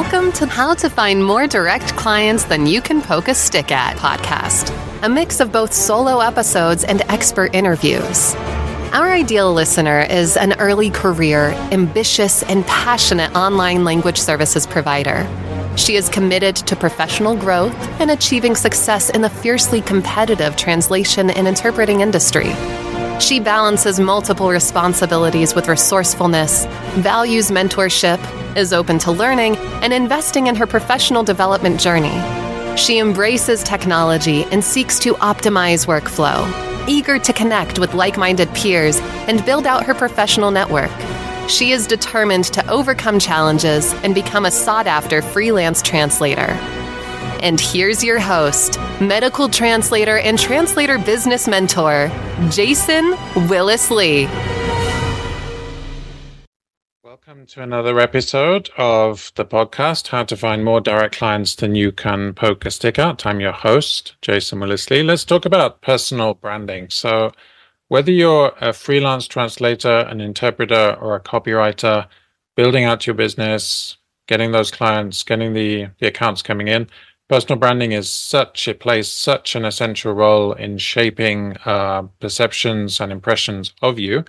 Welcome to How to Find More Direct Clients Than You Can Poke a Stick At podcast, a mix of both solo episodes and expert interviews. Our ideal listener is an early career, ambitious, and passionate online language services provider. She is committed to professional growth and achieving success in the fiercely competitive translation and interpreting industry. She balances multiple responsibilities with resourcefulness, values mentorship, is open to learning, and investing in her professional development journey. She embraces technology and seeks to optimize workflow, eager to connect with like minded peers and build out her professional network. She is determined to overcome challenges and become a sought after freelance translator. And here's your host, medical translator and translator business mentor, Jason Willis Lee. Welcome to another episode of the podcast, How to Find More Direct Clients Than You Can Poke a Stick At. I'm your host, Jason Willis Lee. Let's talk about personal branding. So, whether you're a freelance translator, an interpreter, or a copywriter, building out your business, getting those clients, getting the, the accounts coming in, personal branding is such it plays such an essential role in shaping uh, perceptions and impressions of you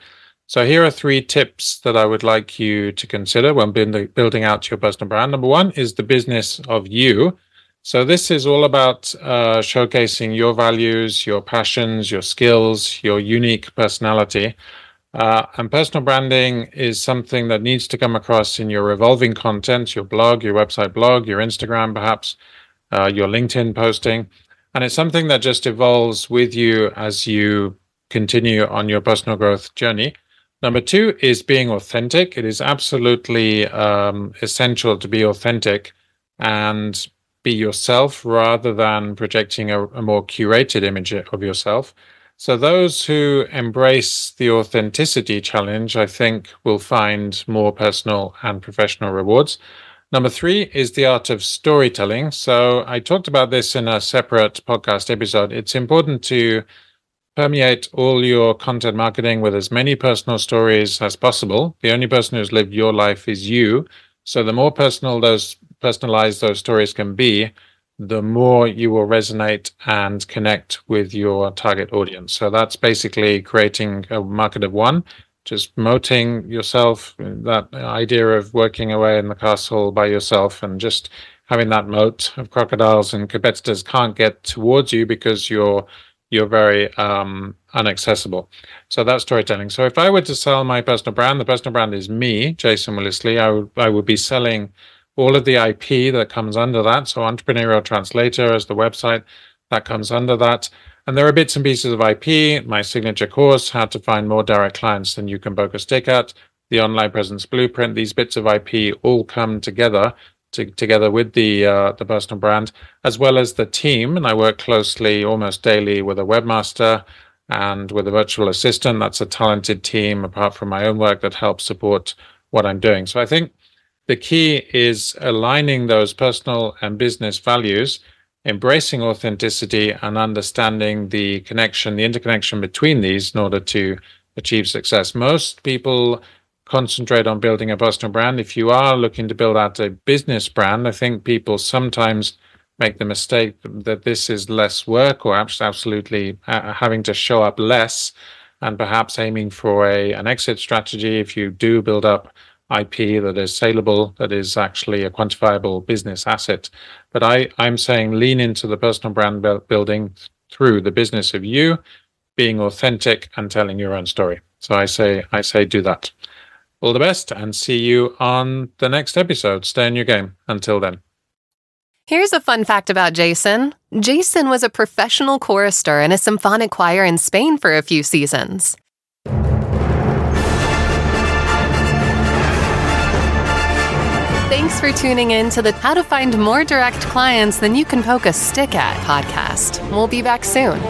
so here are three tips that i would like you to consider when building out your personal brand number one is the business of you so this is all about uh, showcasing your values your passions your skills your unique personality uh, and personal branding is something that needs to come across in your evolving content your blog your website blog your instagram perhaps uh, your LinkedIn posting. And it's something that just evolves with you as you continue on your personal growth journey. Number two is being authentic. It is absolutely um, essential to be authentic and be yourself rather than projecting a, a more curated image of yourself. So, those who embrace the authenticity challenge, I think, will find more personal and professional rewards. Number three is the art of storytelling. So I talked about this in a separate podcast episode. It's important to permeate all your content marketing with as many personal stories as possible. The only person who's lived your life is you. So the more personal those personalized those stories can be, the more you will resonate and connect with your target audience. So that's basically creating a market of one just moting yourself, that idea of working away in the castle by yourself and just having that moat of crocodiles and competitors can't get towards you because you're you're very um, unaccessible. So that's storytelling. So if I were to sell my personal brand, the personal brand is me, Jason Willis Lee. I would I would be selling all of the IP that comes under that. So entrepreneurial translator as the website that comes under that. And there are bits and pieces of IP, my signature course, how to find more direct clients than you can poke a stick at, the online presence blueprint. These bits of IP all come together to, together with the uh, the personal brand as well as the team. And I work closely almost daily with a webmaster and with a virtual assistant. That's a talented team apart from my own work that helps support what I'm doing. So I think the key is aligning those personal and business values embracing authenticity and understanding the connection, the interconnection between these in order to achieve success. Most people concentrate on building a personal brand. If you are looking to build out a business brand, I think people sometimes make the mistake that this is less work or absolutely uh, having to show up less and perhaps aiming for a an exit strategy if you do build up IP that is saleable, that is actually a quantifiable business asset. But I, I'm saying lean into the personal brand building through the business of you being authentic and telling your own story. So I say, I say, do that. All the best and see you on the next episode. Stay in your game. Until then. Here's a fun fact about Jason. Jason was a professional chorister in a symphonic choir in Spain for a few seasons. Thanks for tuning in to the How to Find More Direct Clients Than You Can Poke a Stick At podcast. We'll be back soon.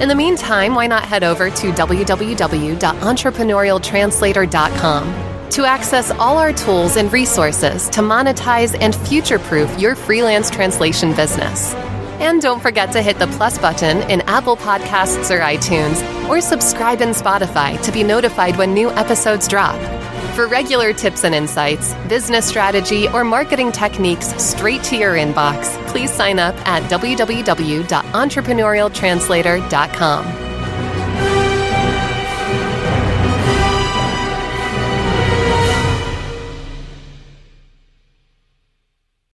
In the meantime, why not head over to www.entrepreneurialtranslator.com to access all our tools and resources to monetize and future proof your freelance translation business. And don't forget to hit the plus button in Apple Podcasts or iTunes, or subscribe in Spotify to be notified when new episodes drop. For regular tips and insights, business strategy, or marketing techniques straight to your inbox, please sign up at www.entrepreneurialtranslator.com.